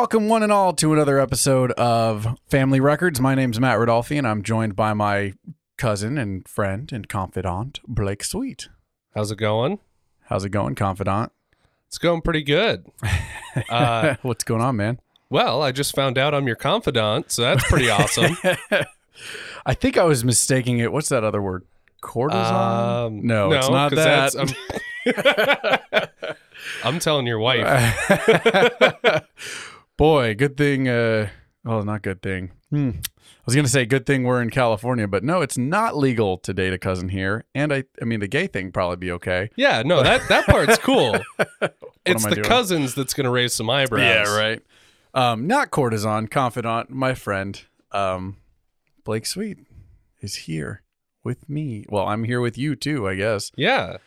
Welcome, one and all, to another episode of Family Records. My name's Matt Rodolfi, and I'm joined by my cousin and friend and confidant, Blake Sweet. How's it going? How's it going, confidant? It's going pretty good. Uh, What's going on, man? well, I just found out I'm your confidant, so that's pretty awesome. I think I was mistaking it. What's that other word? Cortisone? Um, no, it's not that. I'm, I'm telling your wife. Boy, good thing. Uh, oh, not good thing. Hmm. I was gonna say good thing we're in California, but no, it's not legal to date a cousin here. And I, I mean, the gay thing probably be okay. Yeah, no, that that part's cool. it's the doing? cousins that's going to raise some eyebrows. Yeah, right. Um, not cortisone, confidant, my friend, um, Blake Sweet is here with me. Well, I'm here with you too, I guess. Yeah.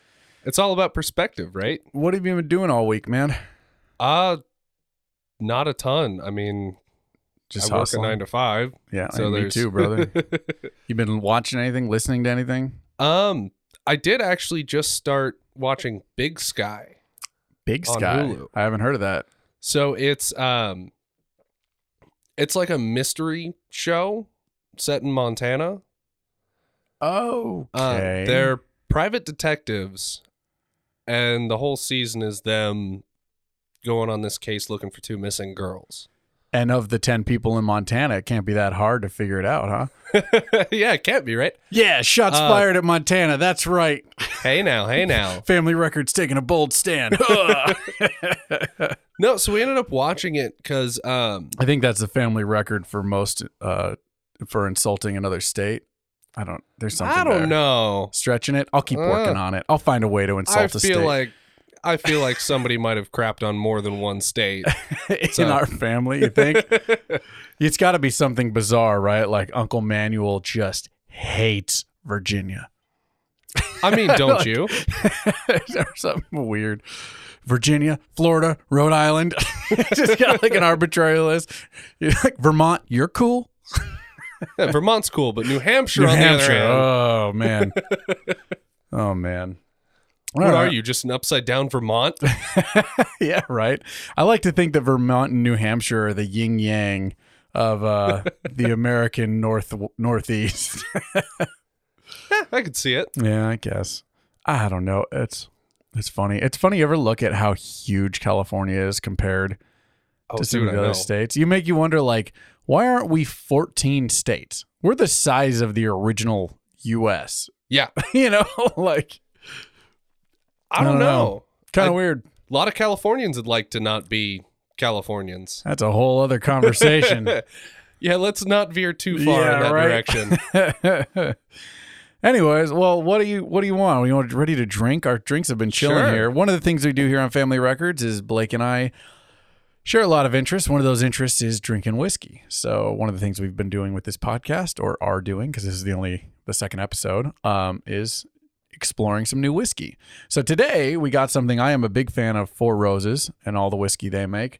It's all about perspective, right? What have you been doing all week, man? Uh not a ton. I mean, Just I work a 9 to 5. Yeah, so me there's too, brother. you been watching anything, listening to anything? um I did actually just start watching Big Sky. Big Sky. I haven't heard of that. So it's um it's like a mystery show set in Montana. Oh, Uh, okay. they're private detectives and the whole season is them going on this case looking for two missing girls. and of the ten people in Montana, it can't be that hard to figure it out, huh? yeah, it can't be, right? Yeah, shots Uh, fired at Montana. That's right. Hey now, hey now. Family Records taking a bold stand. No, so we ended up watching it because um I think that's the family record for most uh for insulting another state. I don't there's something I don't there. know. Stretching it. I'll keep Uh, working on it. I'll find a way to insult I a feel state like I feel like somebody might have crapped on more than one state. It's in so- our family, you think? it's got to be something bizarre, right? Like Uncle Manuel just hates Virginia. I mean, don't you? or something weird. Virginia, Florida, Rhode Island. just got like an arbitrary list. You're like Vermont, you're cool. Yeah, Vermont's cool, but New Hampshire New on Hampshire. the other hand. Oh man. oh man. What All are you? Just an upside down Vermont? yeah, right. I like to think that Vermont and New Hampshire are the yin yang of uh, the American North Northeast. Eh, I could see it. yeah, I guess. I don't know. It's it's funny. It's funny. You ever look at how huge California is compared Oh, to some of the other states? You make you wonder, like, why aren't we 14 states? We're the size of the original U.S. Yeah, you know, like I don't, don't know. know. kind of weird. A lot of Californians would like to not be Californians. That's a whole other conversation. Yeah, let's not veer too far Yeah, in that right. direction. Anyways, well, what do you what do you want? We want ready to drink? Our drinks have been chilling Sure. here. One of the things we do here on Family Records is Blake and I share a lot of interests. One of those interests is drinking whiskey. So one of the things we've been doing with this podcast, or are doing, because this is the only the second episode, um, is exploring some new whiskey. So today we got something. I am a big fan of Four Roses and all the whiskey they make.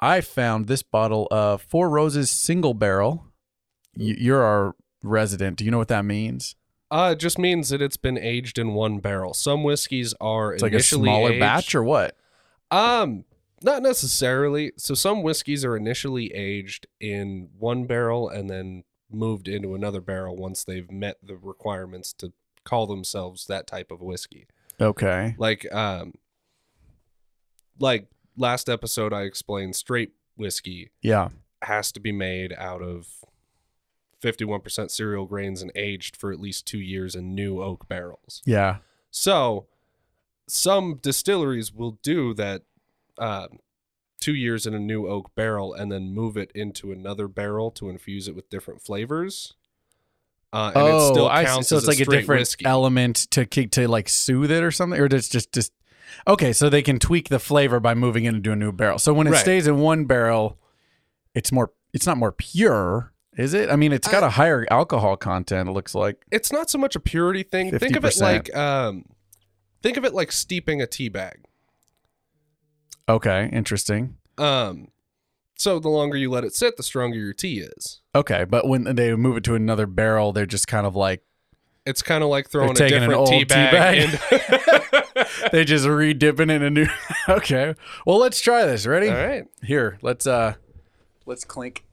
I found this bottle of Four Roses single barrel. Y- You're our resident. Do you know what that means? Uh, it just means that it's been aged in one barrel. Some whiskeys are It's like a smaller aged- batch or what? Um, not necessarily. So some whiskeys are initially aged in one barrel and then moved into another barrel once they've met the requirements to call themselves that type of whiskey. Okay. Like um like last episode I explained straight whiskey Yeah. has to be made out of 51% cereal grains and aged for at least 2 years in new oak barrels. Yeah. So some distilleries will do that uh, two years in a new oak barrel and then move it into another barrel to infuse it with different flavors. Uh, and it still counts so it's like a different whiskey. element to to like soothe it or something, or just just just. Okay, so they can tweak the flavor by moving it into a new barrel. So when it Right. stays in one barrel, it's more. It's not more pure, is it? I mean, it's got I- a higher alcohol content. It looks like. it's not so much a purity thing. Think of it like um, think of it like steeping a tea bag. Okay, interesting. Um, so the longer you let it sit, the stronger your tea is. Okay, but when they move it to another barrel, they're just kind of like It's kind of like throwing a different tea tea bag. bag. they just re-dipping in a new. okay, well, let's try this. Ready? All right. Here, let's uh, let's clink.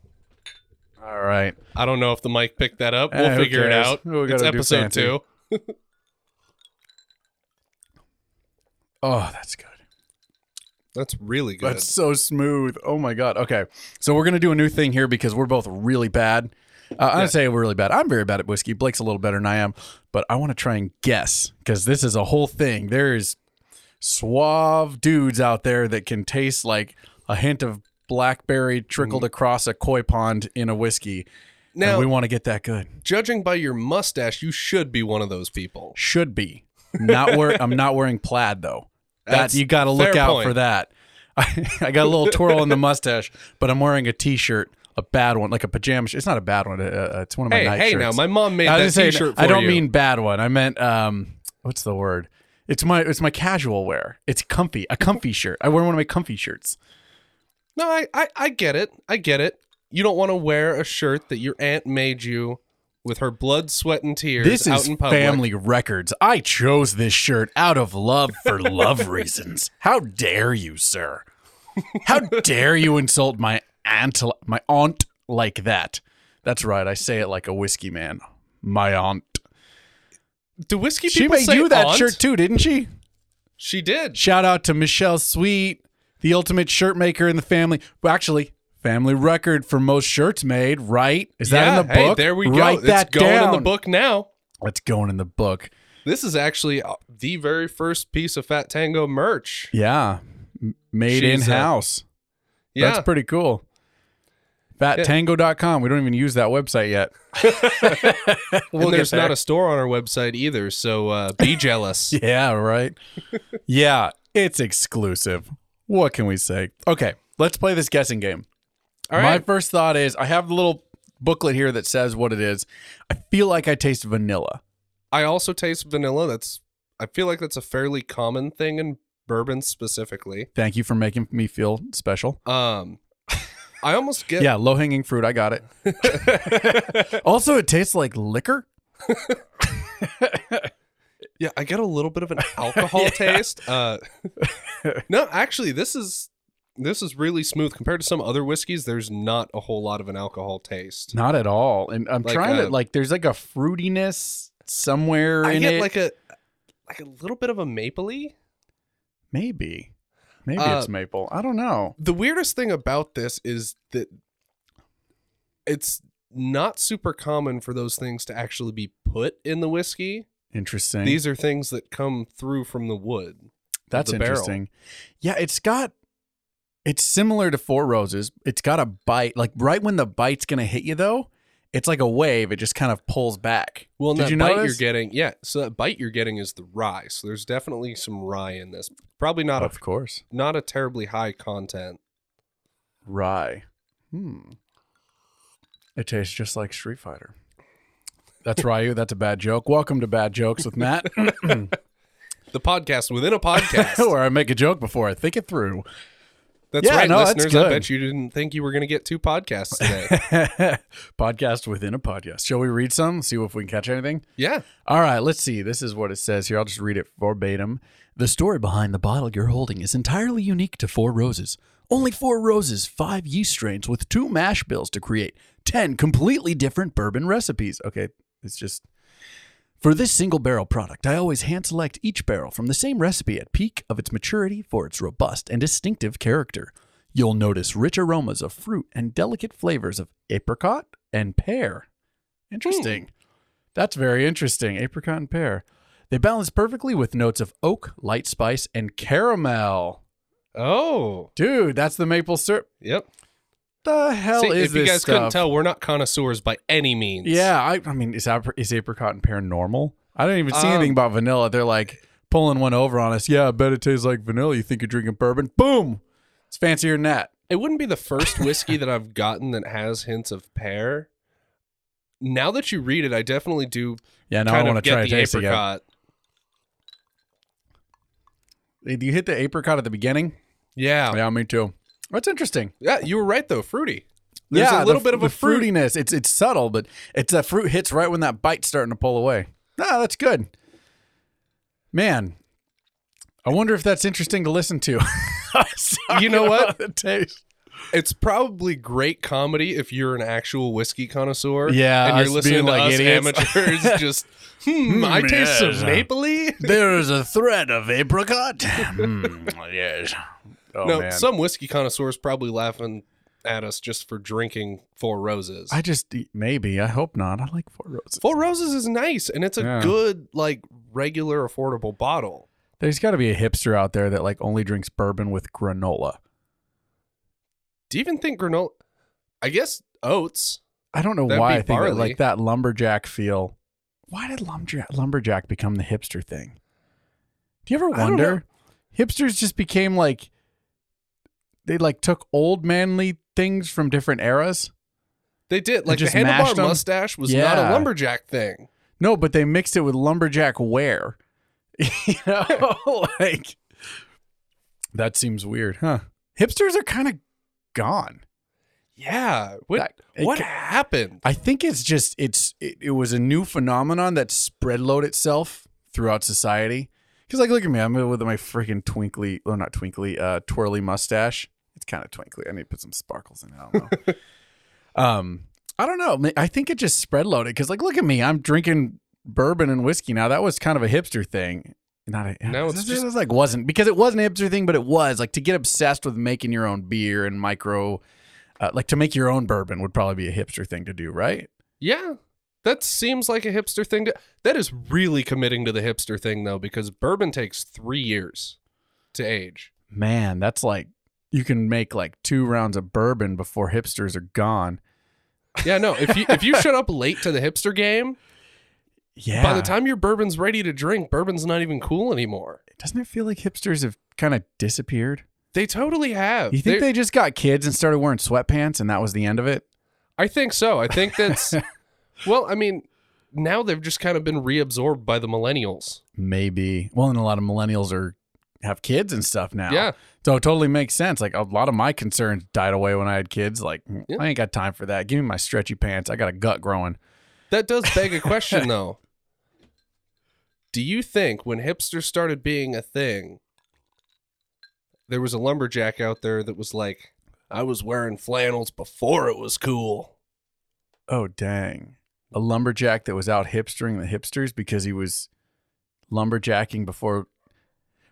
All right. I don't know if the mic picked that up. Eh, We'll who figure it out. We it's episode two. Oh, that's good. That's really good. That's so smooth. Oh my god. Okay, so we're gonna do a new thing here because we're both really bad. Uh, I Yeah. say we're really bad. I'm very bad at whiskey. Blake's a little better than I am, but I want to try and guess because this is a whole thing. There's suave dudes out there that can taste like a hint of blackberry trickled across a koi pond in a whiskey. and now, we want to get that good. judging by your mustache, you should be one of those people. Should be. Not wear. I'm not wearing plaid though. That That's you got to look out point. for that. I, I got a little twirl in the mustache, but I'm wearing a t-shirt, a bad one, like a pajama. shirt. It's not a bad one. Uh, uh, it's one of my Hey, night hey, shirts. now my mom made I that T-shirt for I don't you. mean bad one. I meant um, what's the word? It's my it's my casual wear. It's comfy, a comfy shirt. I wear one of my comfy shirts. No, I, I, I get it. I get it. You don't want to wear a shirt that your aunt made you with her blood, sweat, and tears This out is in public. family records. I chose this shirt out of love for love reasons. How dare you, sir? How dare you insult my aunt, my aunt like that? That's right. I say it like a whiskey man. My aunt. The whiskey She people made you that aunt? shirt too, didn't she? She did. Shout out to Michelle Sweet, the ultimate shirt maker in the family. Well, actually, family record for most shirts made. Right? Is that yeah, in the hey, book? there we go. Write it's that going down. in the book now. It's going in the book. This is actually uh, the very first piece of Fat Tango merch. Yeah. M- Made in She's, uh, house. Yeah. That's pretty cool. Fattango.com. We don't even use that website yet. we'll and there's get not a store on our website either, so uh, be jealous. Yeah, right. yeah, it's exclusive. What can we say? Okay, let's play this guessing game. All My first thought is I have the little booklet here that says what it is. I feel like I taste vanilla. I also taste vanilla. That's I feel like that's a fairly common thing in bourbon specifically. Thank you for making me feel special. Um, I almost get Yeah, low hanging fruit. I got it. also, it tastes like liquor. Yeah, I get a little bit of an alcohol taste. Uh, no, actually, this is this is really smooth compared to some other whiskeys. There's not a whole lot of an alcohol taste. Not at all. And I'm Like, trying uh, to like. There's like a fruitiness somewhere I in get it. like a like a little bit of a mapley. Maybe, maybe Uh, it's maple. I don't know. The weirdest thing about this is that it's not super common for those things to actually be put in the whiskey. Interesting. These are things that come through from the wood. That's the barrel. interesting. Yeah, it's got. It's similar to Four Roses. It's got a bite. Like right when the bite's gonna hit you, though, it's like a wave. It just kind of pulls back. Well, and Did that you bite notice? you're getting, yeah. So that bite you're getting is the rye. So there's definitely some rye in this. Probably not a Of course, not a terribly high content. rye. Hmm. It tastes just like Street Fighter. That's Ryu. That's a bad joke. Welcome to Bad Jokes with Matt, The podcast within a podcast. where I make a joke before I think it through. That's Yeah, right, no, listeners. I bet you didn't think you were going to get two podcasts today. podcast within a podcast. Shall we read some? See if we can catch anything. yeah. All right, let's see. This is what it says here. I'll just read it verbatim. The story behind the bottle you're holding is entirely unique to Four Roses. Only Four Roses, five yeast strains with two mash bills to create 10 completely different bourbon recipes. Okay, it's just. For this single barrel product, I always hand select each barrel from the same recipe at peak of its maturity for its robust and distinctive character. You'll notice rich aromas of fruit and delicate flavors of apricot and pear. Interesting. Hmm. That's very interesting. Apricot and pear. They balance perfectly with notes of oak, light spice, and caramel. Oh. Dude, that's the maple syrup. Yep. The hell See, is if this you guys couldn't tell, we're not connoisseurs by any means. Yeah, I, I mean, is apr- is apricot and pear normal? I don't even see Um, anything about vanilla. They're like pulling one over on us. Yeah, I bet it tastes like vanilla. You think you're drinking bourbon? Boom! It's fancier than that. It wouldn't be the first whiskey that I've gotten that has hints of pear. Now that you read it, I definitely do Yeah, now I want to try the taste again. apricot. Do you hit the apricot at the beginning? Yeah. Yeah, me too. That's interesting. Yeah, you were right though. Fruity. There's yeah, a little the, bit of a fruit. fruitiness. It's it's subtle, but it's that fruit hits right when that bite's starting to pull away. Ah, that's good. Man, I wonder if that's interesting to listen to. You know what? The taste. It's probably great comedy if you're an actual whiskey connoisseur. Yeah, and you're listening to like us idiots. amateurs just, hmm, I Hmm, taste yes. some mapley. There is a thread of apricot. Hmm, yes. Oh no, man. some whiskey connoisseurs probably laughing at us just for drinking Four Roses. I just maybe. I hope not. I like Four Roses. Four Roses is nice, and it's a Yeah. good, like, regular, affordable bottle. There's got to be a hipster out there that like only drinks bourbon with granola. Do you even think granola? I guess oats. I don't know That'd why I think that, like that lumberjack feel. Why did lumberjack lumberjack become the hipster thing? Do you ever wonder? Hipsters just became like they like took old manly things from different eras. They did. Like the handlebar mustache was not a lumberjack thing. No, but they mixed it with lumberjack wear. you know, like that seems weird, huh? Hipsters are kind of gone. Yeah. What, That- it what happened? I think it's just it's it, it was a new phenomenon that spread load itself throughout society. Because like, look at me, I'm with my freaking twinkly, well, not twinkly, uh, twirly mustache. Kind of twinkly. I need to put some sparkles in it. I don't know. um, I don't know. I think it just spread loaded. Because like, look at me, I'm drinking bourbon and whiskey now. That was kind of a hipster thing. Not a, No, it's it just- was like wasn't because it wasn't a hipster thing, but it was like to get obsessed with making your own beer and micro, uh, like to make your own bourbon would probably be a hipster thing to do, right? Yeah. That seems like a hipster thing to That is really committing to the hipster thing though because bourbon takes 3 years to age. Man, that's like you can make like two rounds of bourbon before hipsters are gone. Yeah, no, if you if you shut up late to the hipster game, Yeah. by the time your bourbon's ready to drink, bourbon's not even cool anymore. doesn't it feel like hipsters have kind of disappeared? They totally have. You think They're- they just got kids and started wearing sweatpants and that was the end of it? I think so. I think that's Well, I mean, now they've just kind of been reabsorbed by the millennials. Maybe. Well, and a lot of millennials are have kids and stuff now. Yeah. So it totally makes sense. Like a lot of my concerns died away when I had kids. Like Yeah. I ain't got time for that. Give me my stretchy pants. I got a gut growing. That does beg a question though. Do you think when hipsters started being a thing, there was a lumberjack out there that was like, I was wearing flannels before it was cool. Oh dang. A lumberjack that was out hipstering the hipsters because he was lumberjacking before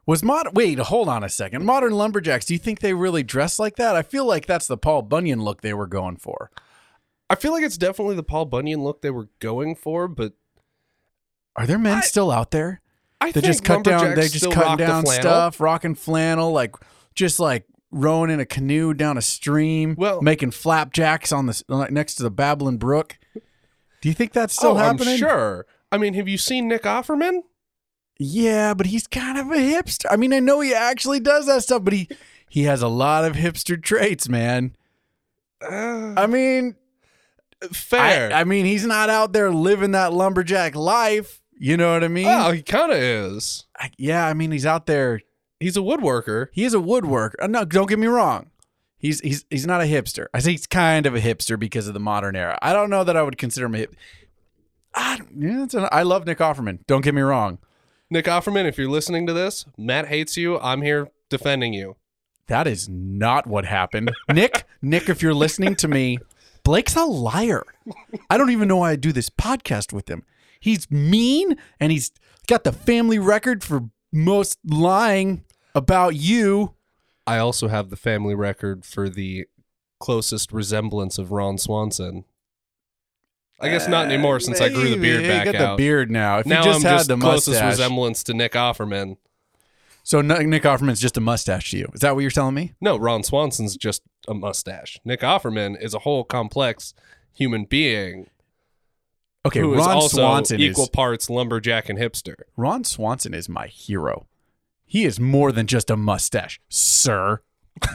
was mod wait, hold on a second. Modern lumberjacks, do you think they really dress like that? I feel like that's the Paul Bunyan look they were going for. I feel like it's definitely the Paul Bunyan look they were going for, but Are there men I- still out there? I They think just cut down they just cutting down stuff, rocking flannel, like just like rowing in a canoe down a stream, Well- making flapjacks on the next to the babbling brook. Do you think that's still oh, happening? I'm sure. I mean, have you seen Nick Offerman? Yeah, but he's kind of a hipster. I mean, I know he actually does that stuff, but he he has a lot of hipster traits, man. I mean, Fair. I, I mean, he's not out there living that lumberjack life. You know what I mean? oh, he kind of is. I- yeah, I mean, he's out there. He's a woodworker. He is a woodworker. Uh, no, don't get me wrong. He's he's he's not a hipster. I say he's kind of a hipster because of the modern era. I don't know that I would consider him a hip. I, yeah, an, I love Nick Offerman. Don't get me wrong. Nick Offerman, if you're listening to this, Matt hates you. I'm here defending you. That is not what happened. Nick, Nick, if you're listening to me, Blake's a liar. I don't even know why I do this podcast with him. He's mean and he's got the family record for most lying about you. I also have the family record for the closest resemblance of Ron Swanson. I guess not anymore since I grew the beard Maybe. back You got out. the beard now. If now you just I'm had just the closest mustache, resemblance to Nick Offerman. So N- Nick Offerman's just a mustache to you. Is that what you're telling me? No, Ron Swanson's just a mustache. Nick Offerman is a whole complex human being Okay, who is Ron also Swanson equal is parts lumberjack and hipster. Ron Swanson is my hero. He is more than just a mustache, sir.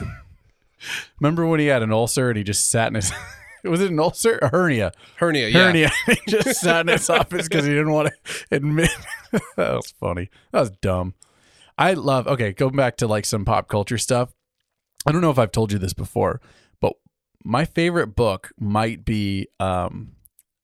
Remember when he had an ulcer and he just sat in his was it an ulcer? A hernia. Hernia, yeah. Hernia. he just sat in his office because he didn't want to admit that was funny. That was dumb. I love okay, going back to like some pop culture stuff. I don't know if I've told you this before, but my favorite book might be um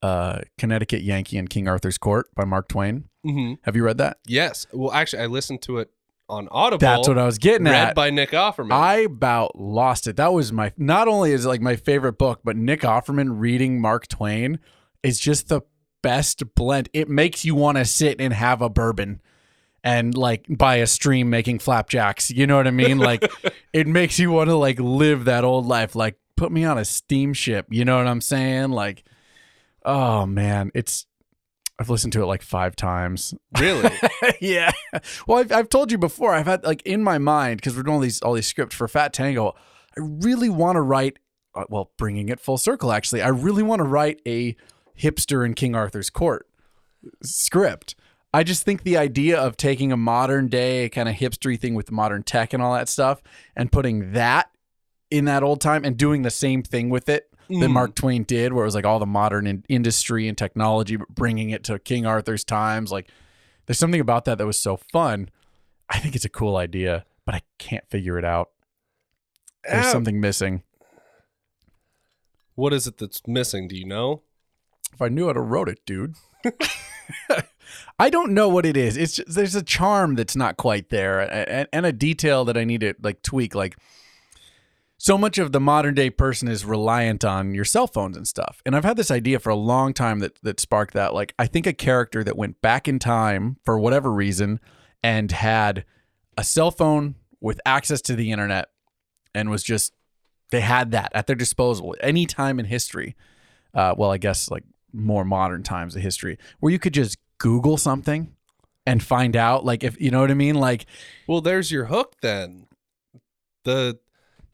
uh Connecticut Yankee and King Arthur's Court by Mark Twain. Mm-hmm. Have you read that? Yes. Well, actually, I listened to it on Audible. That's what I was getting at. read at. by Nick Offerman. I about lost it. That was my not only is it like my favorite book, but Nick Offerman reading Mark Twain is just the best blend. It makes you want to sit and have a bourbon and like by a stream making flapjacks. You know what I mean? Like it makes you want to like live that old life. Like put me on a steamship. You know what I'm saying? Like oh man, it's I've listened to it like five times. really. yeah. Well, I've, I've told you before. I've had like in my mind because we're doing all these all these scripts for Fat Tango. I really want to write. Uh, well, bringing it full circle, actually, I really want to write a hipster in King Arthur's court script. I just think the idea of taking a modern day kind of hipstery thing with modern tech and all that stuff and putting that in that old time and doing the same thing with it that Mm. Mark Twain did, where it was like all the modern in- industry and technology, but bringing it to King Arthur's times. Like, there's something about that that was so fun. I think it's a cool idea, but I can't figure it out. There's Ah, something missing. What is it that's missing? Do you know? If I knew how to wrote it, dude. I don't know what it is. It's just, there's a charm that's not quite there, and, and a detail that I need to like tweak. Like so much of the modern day person is reliant on your cell phones and stuff. And I've had this idea for a long time that that sparked that. Like I think a character that went back in time for whatever reason and had a cell phone with access to the internet and was just they had that at their disposal any time in history. Uh, well, I guess like more modern times of history where you could just Google something and find out like if you know what I mean like Well, there's your hook then. The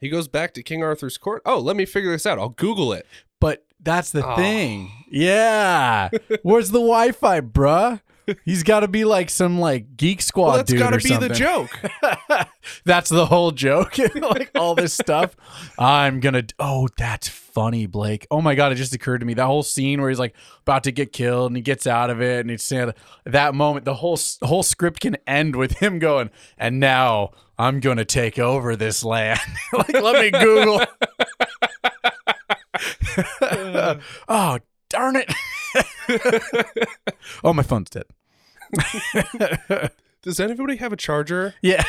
he goes back to King Arthur's court. Oh, let me figure this out. I'll Google it. But that's the Oh. thing. Yeah. Where's the Wi-Fi, bruh? He's got to be like some like geek squad Well, that's dude That's got to be something. the joke. that's the whole joke. like all this stuff. I'm gonna. Oh, that's funny, Blake. Oh my god, it just occurred to me that whole scene where he's like about to get killed and he gets out of it and he's saying that moment. The whole whole script can end with him going, and now I'm gonna take over this land. like, let me Google. oh darn it! oh, my phone's dead. Does anybody have a charger? Yeah,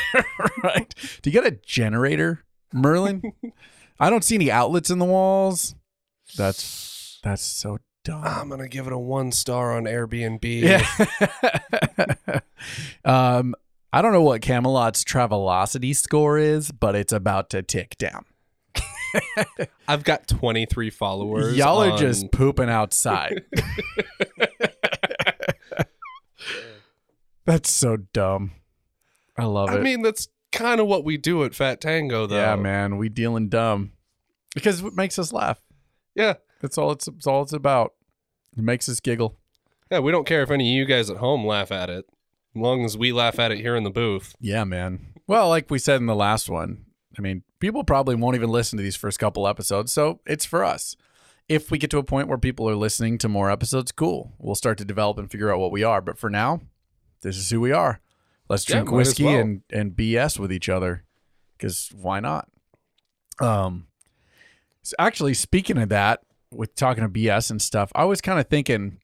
right. Do you get a generator, Merlin? I don't see any outlets in the walls. That's that's so dumb. I'm gonna give it a one star on Airbnb. Yeah. um, I don't know what Camelot's Travelocity score is, but it's about to tick down. I've got 23 followers. Y'all are on- just pooping outside. That's so dumb. I love it. I it. mean, that's kind of what we do at Fat Tango, though. yeah, man, we dealing dumb because it makes us laugh. Yeah. That's all it's, it's all it's about. It makes us giggle. Yeah, we don't care if any of you guys at home laugh at it, as long as we laugh at it here in the booth. Yeah, man. Well, like we said in the last one, I mean, people probably won't even listen to these first couple episodes, so it's for us. If we get to a point where people are listening to more episodes, cool. We'll start to develop and figure out what we are. But for now, this is who we are. Let's drink as whiskey well. and and BS with each other, because why not? Um, so actually, speaking of that, with talking to BS and stuff, I was kind of thinking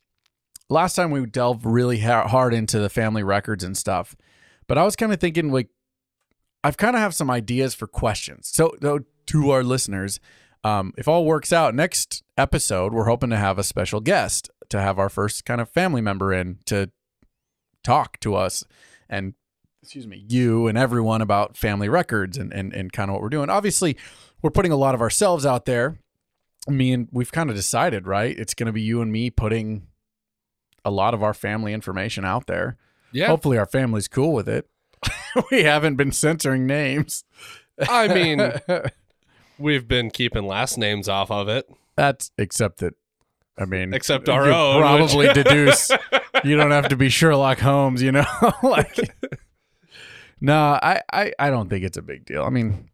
last time we delved really hard into the family records and stuff, but I was kind of thinking like I've kind of have some ideas for questions. So, though, to our listeners, um, if all works out, next episode we're hoping to have a special guest to have our first kind of family member in to talk to us and excuse me, you and everyone about family records and and and kind of what we're doing. Obviously, we're putting a lot of ourselves out there. I mean, we've kind of decided, right? It's going to be you and me putting a lot of our family information out there. Yeah. Hopefully, our family's cool with it. we haven't been censoring names. I mean, we've been keeping last names off of it. That's except that. I mean, Except our own, Probably which- deduce. You don't have to be Sherlock Holmes, you know. like, no, I, I, I don't think it's a big deal. I mean,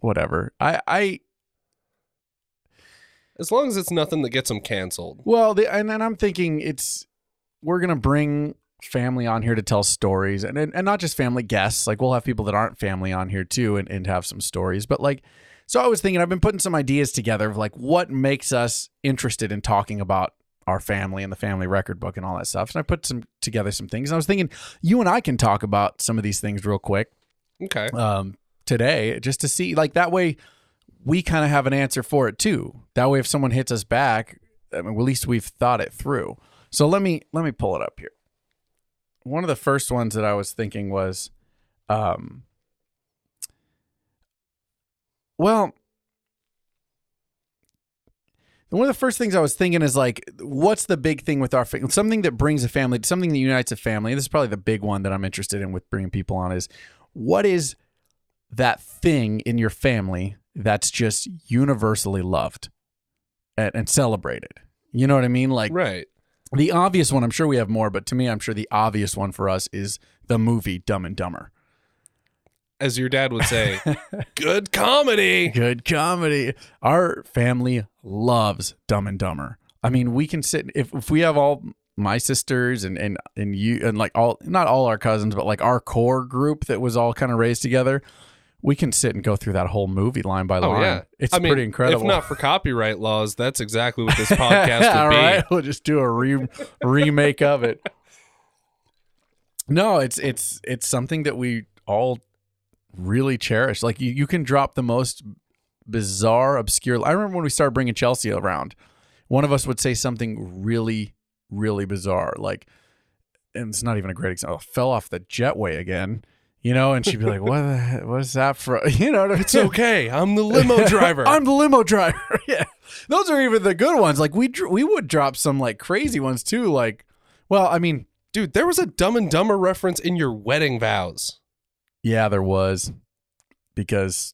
whatever. I, I, As long as it's nothing that gets them canceled. Well, the, and then I'm thinking it's we're gonna bring family on here to tell stories, and and, and not just family guests. Like we'll have people that aren't family on here too, and, and have some stories. But like, so I was thinking, I've been putting some ideas together of like what makes us interested in talking about our family and the family record book and all that stuff. And I put some together some things. And I was thinking you and I can talk about some of these things real quick Okay. um, today just to see like that way we kind of have an answer for it too that way if someone hits us back I mean, at least we've thought it through so let me let me pull it up here one of the first ones that i was thinking was um well one of the first things I was thinking is like, what's the big thing with our family? Something that brings a family, something that unites a family. This is probably the big one that I'm interested in with bringing people on. Is what is that thing in your family that's just universally loved and, and celebrated? You know what I mean? Like right. The obvious one. I'm sure we have more, but to me, I'm sure the obvious one for us is the movie Dumb and Dumber. As your dad would say, good comedy. Good comedy. Our family loves Dumb and Dumber. I mean, we can sit if if we have all my sisters and and and you and like all not all our cousins, but like our core group that was all kind of raised together. We can sit and go through that whole movie line by Oh line. yeah, It's I mean, pretty incredible. If not for copyright laws, that's exactly what this podcast All would be. right, we'll just do a re- remake of it. No, it's it's it's something that we all really cherish. Like you, you can drop the most bizarre, obscure. I remember when we started bringing Chelsea around, one of us would say something really, really bizarre, like, and it's not even a great example. Oh, fell off the jetway again, you know, and she'd be like, "What? The, heck- what is that for?" You know, It's okay. I'm the limo driver. I'm the limo driver. yeah, those are even the good ones. Like we dr- we would drop some like crazy ones too. Like, well, I mean, Dude, there was a Dumb and Dumber reference in your wedding vows. yeah, there was because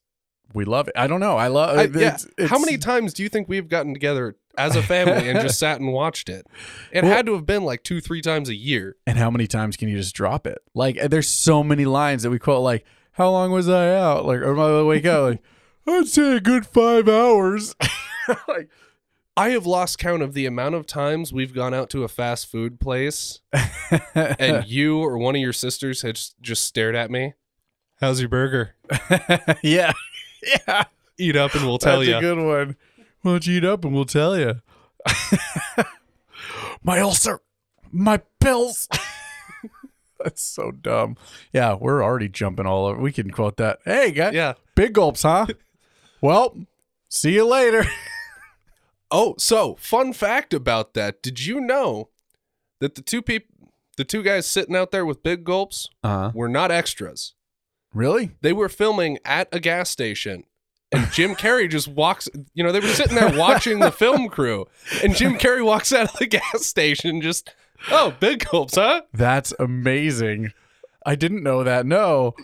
we love it. I don't know. I love. I- yeah. it's- How many times do you think we've gotten together as a family and just sat and watched it? It Well- had to have been like two, three times a year. And how many times can you just drop it? Like, eh, there's so many lines that we quote. Like, how long was I out? Like, oh, or am I wake up? Like, I'd say a good five hours. like, I have lost count of the amount of times we've gone out to a fast food place and you or one of your sisters had just- just stared at me. How's your burger? yeah, yeah. Eat up and we'll tell That's you. a good one. Why don't you eat up and we'll tell you. my ulcer, my pills. That's so dumb. Yeah, we're already jumping all over. We can quote that. Hey, guys, yeah. big gulps, huh? well, see you later. Oh, so fun fact about that. Did you know that the two people the two guys sitting out there with big gulps Uh, were not extras. Really? They were filming at a gas station. And Jim Carrey just walks, you know, they were sitting there watching the film crew. And Jim Carrey walks out of the gas station just, oh, big gulps, huh? That's amazing. I didn't know that. No,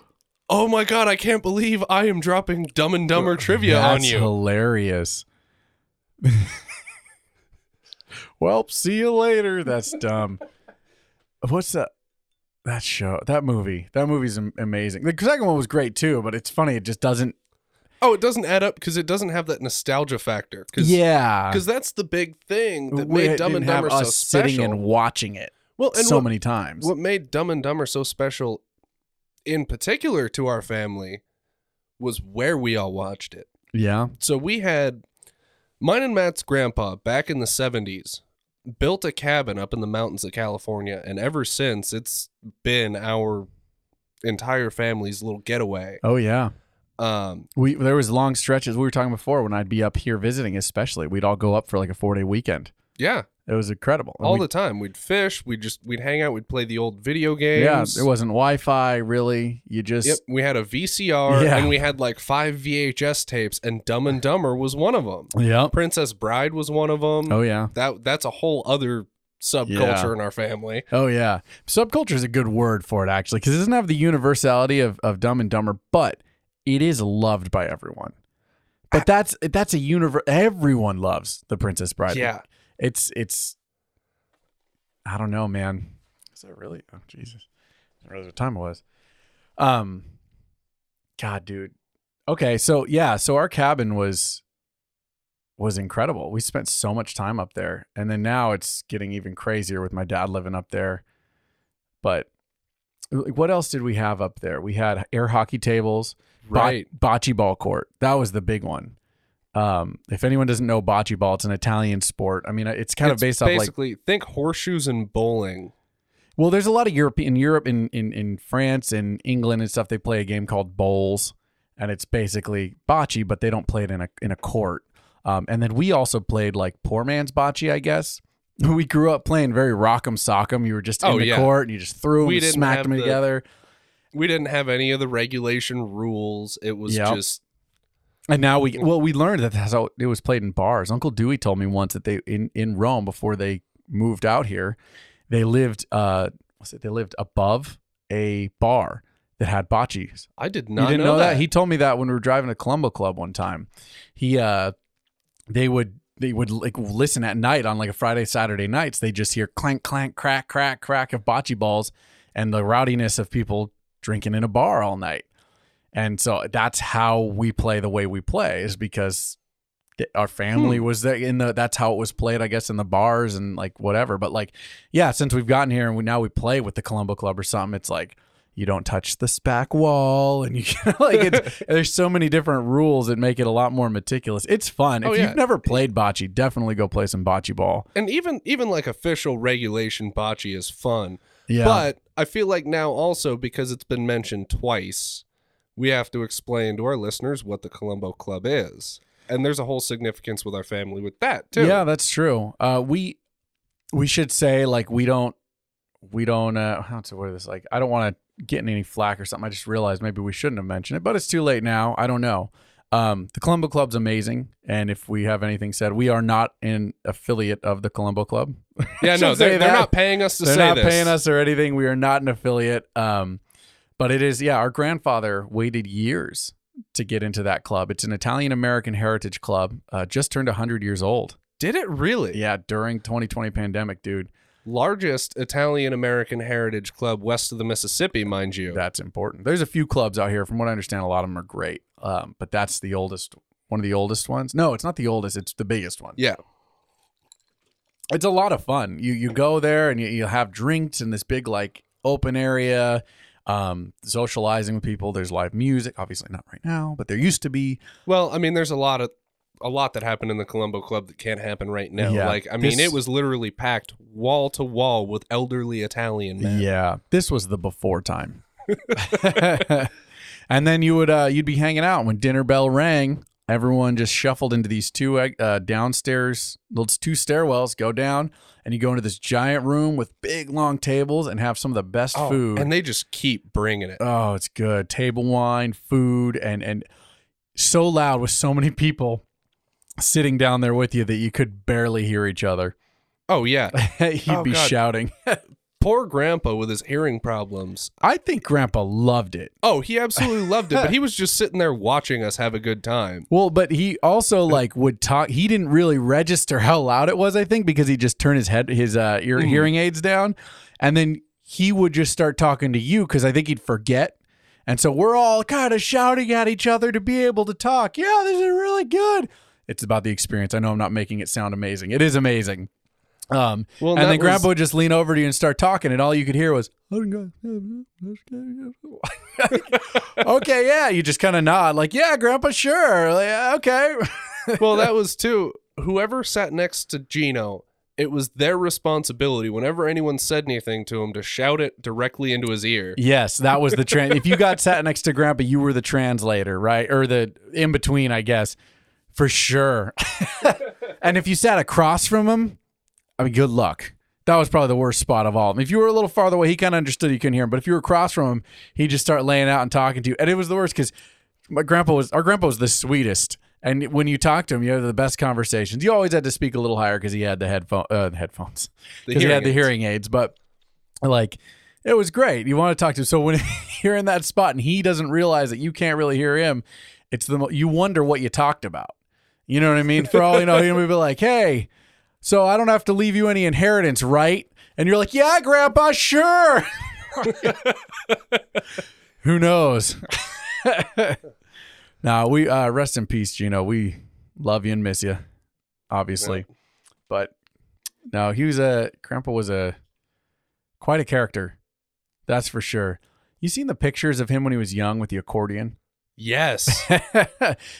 Oh my God, I can't believe I am dropping Dumb and Dumber trivia on That's you. hilarious. well, see you later. That's dumb. What's that? That show, that movie, that movie's am- amazing. The second one was great too, but it's funny. It just doesn't. Oh, it doesn't add up because it doesn't have that nostalgia factor. Cause, Yeah, Because that's the big thing that made Dumb and Dumber so us sitting special. and watching it well, and so what, many times. what made Dumb and Dumber so special, in particular to our family, was where we all watched it. yeah, So we had mine and Matt's grandpa back in the 70s built a cabin up in the mountains of California. And ever since, it's been our entire family's little getaway. oh yeah. Um, We there was long stretches we were talking before when I'd be up here visiting, especially we'd all go up for like a four day weekend. yeah, It was incredible. And all the time. We'd fish. We'd just we'd hang out. We'd play the old video games. yeah, it wasn't Wi-Fi really. You just Yep, we had a VCR Yeah. and we had like five VHS tapes, and Dumb and Dumber was one of them. Yeah, Princess Bride was one of them. Oh yeah. That that's a whole other subculture Yeah. in our family. Oh yeah, subculture is a good word for it actually, because it doesn't have the universality of of Dumb and Dumber, but it is loved by everyone. But that's that's a universe. Everyone loves the Princess Bride. Yeah. it's it's. I don't know, man. Is that really? Oh Jesus! I didn't realize what time it was. Um, God, dude. Okay, so yeah, so our cabin was was incredible. We spent so much time up there, and then now it's getting even crazier with my dad living up there. But like, what else did we have up there? We had air hockey tables, bo- Right. bocce ball court. That was the big one. Um, if anyone doesn't know bocce ball, it's an Italian sport. I mean, it's kind It's of based off like basically think horseshoes and bowling. well, there's a lot of Europe in Europe in, in in France and England and stuff. They play a game called bowls, and it's basically bocce, but they don't play it in a in a court. Um, and then we also played like poor man's bocce, I guess. We grew up playing very rock'em sock'em. You were just in Oh, the yeah. court and you just threw them, We and didn't smacked them the- together. We didn't have any of the regulation rules. It was Yep. just And now we well, we learned that that's how it was played in bars. Uncle Dewey told me once that they in in Rome before they moved out here, they lived uh what's it? They lived above a bar that had bocce. I did You not didn't know, know, that? He told me that when we were driving to Colombo Club one time. He uh they would they would like listen at night on like a Friday, Saturday nights. They just hear clank, clank, crack, crack, crack of bocce balls and the rowdiness of people drinking in a bar all night. And so that's how we play the way we play is because our family hmm. was there in the that's how it was played i guess in the bars and like whatever but like yeah since we've gotten here and we now we play with the colombo club or something it's like you don't touch the spac wall and you like it's, there's so many different rules that make it a lot more meticulous it's fun Oh, if yeah. you've never played bocce definitely go play some bocce ball and even even like official regulation bocce is fun. yeah But I feel like now also because it's been mentioned twice, we have to explain to our listeners what the Colombo Club is. And there's a whole significance with our family with that too. Yeah, that's true. Uh, we we should say like we don't we don't uh how to word this like I don't want to get in any flack or something. I just realized maybe we shouldn't have mentioned it, but it's too late now. I don't know. Um, the Colombo Club's amazing, and if we have anything said, we are not an affiliate of the Colombo Club. Yeah, no, they're, they're not paying us to say. They're say not this. paying us or anything. We are not an affiliate. Um, but it is, yeah, our grandfather waited years to get into that club. It's an Italian American heritage club, uh, just turned 100 years old. Did it really? Yeah, during 2020 pandemic, dude. Largest Italian American heritage club west of the Mississippi, mind you. That's important. There's a few clubs out here. From what I understand, a lot of them are great. Um, but that's the oldest, one of the oldest ones. No, it's not the oldest. It's the biggest one. yeah. It's a lot of fun. You you go there and you, you have drinks in this big like open area, um, socializing with people. There's live music. Obviously not right now, but there used to be. Well, I mean, there's a lot of a lot that happened in the Colombo Club that can't happen right now. Yeah. Like, I mean, This- it was literally packed wall to wall with elderly Italian men. Yeah, this was the before time. and then you would uh, you'd be hanging out when dinner bell rang. Everyone just shuffled into these two uh, downstairs, those two stairwells. Go down, and you go into this giant room with big long tables and have some of the best Oh, food. and they just keep bringing it. Oh, it's good. Table wine, food, and and so loud with so many people sitting down there with you that you could barely hear each other. Oh yeah, You'd Oh, be God. shouting. poor Grandpa with his hearing problems. I think Grandpa loved it. Oh, he absolutely loved it, but he was just sitting there watching us have a good time. Well, but he also like would talk. He didn't really register how loud it was. I think because he just turned his head, his uh, ear Mm. hearing aids down, and then he would just start talking to you because I think he'd forget. And so we're all kind of shouting at each other to be able to talk. Yeah, this is really good. It's about the experience. I know I'm not making it sound amazing. It is amazing. Um, Well, and then Grandpa would just lean over to you and start talking, and all you could hear was, "Okay, yeah." You just kind of nod, like, "Yeah, Grandpa, sure, Like, okay." well, that was too. Whoever sat next to Gino, it was their responsibility whenever anyone said anything to him to shout it directly into his ear. Yes, that was the trans. if you got sat next to Grandpa, you were the translator, right, or the in between, I guess, for sure. and if you sat across from him, I mean, good luck. That was probably the worst spot of all. If you were a little farther away, he kind of understood you couldn't hear him. But if you were across from him, he'd just start laying out and talking to you. And it was the worst because my grandpa was our grandpa was the sweetest. And when you talk to him, you have the best conversations. You always had to speak a little higher because he had the headphone uh, headphones because he had the hearing aids. But like, it was great. You want to talk to him. So when you're in that spot and he doesn't realize that you can't really hear him, it's the mo- you wonder what you talked about. You know what I mean? For all you know, he'll be like, "Hey, so I don't have to leave you any inheritance, right?" And you're like, "Yeah, Grandpa, sure." Who knows? now we uh, rest in peace, Gino. We love you and miss you, obviously. But no, he was a Grandpa was a quite a character, that's for sure. You seen the pictures of him when he was young with the accordion? Yes.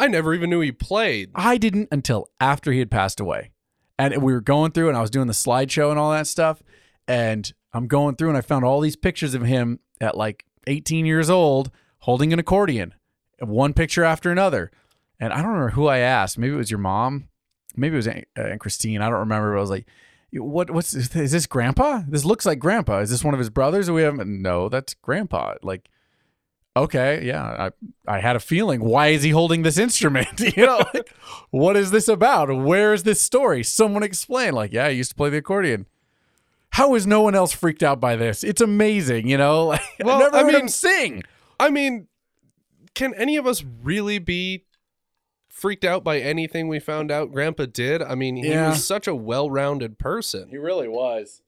I never even knew he played. I didn't until after he had passed away. And we were going through and I was doing the slideshow and all that stuff. And I'm going through and I found all these pictures of him at like 18 years old holding an accordion, one picture after another. And I don't remember who I asked. Maybe it was your mom. Maybe it was Aunt, uh, Aunt Christine. I don't remember. But I was like, what, what's, is this grandpa? This looks like grandpa. Is this one of his brothers? We have no, that's grandpa. Like, okay, yeah, I, I had a feeling. Why is he holding this instrument? you know, like, what is this about? Where is this story? Someone explain. Like, yeah, I used to play the accordion. How is no one else freaked out by this? It's amazing, you know. Like, Well, I never I heard him mean- sing. I mean, can any of us really be freaked out by anything we found out Grandpa did? I mean, he Yeah. was such a well rounded person. He really was.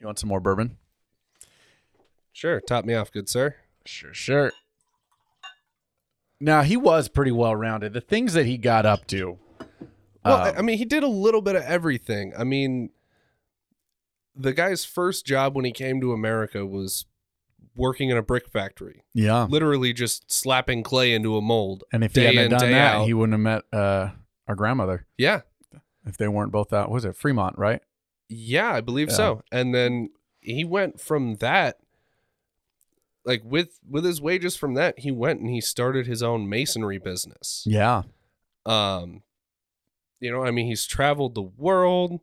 You want some more bourbon? Sure, top me off, good sir. Sure, sure. Now he was pretty well rounded. The things that he got up to. Well, um, I- I mean, he did a little bit of everything. I mean, the guy's first job when he came to America was working in a brick factory, yeah. literally just slapping clay into a mold. And if he hadn't done that, out. he wouldn't have met uh, our grandmother. Yeah, If they weren't both out, was it Fremont, right? yeah, I believe Yeah. so. And then he went from that, like with with his wages from that, he went and he started his own masonry business. Yeah. Um, you know, I mean, he's traveled the world.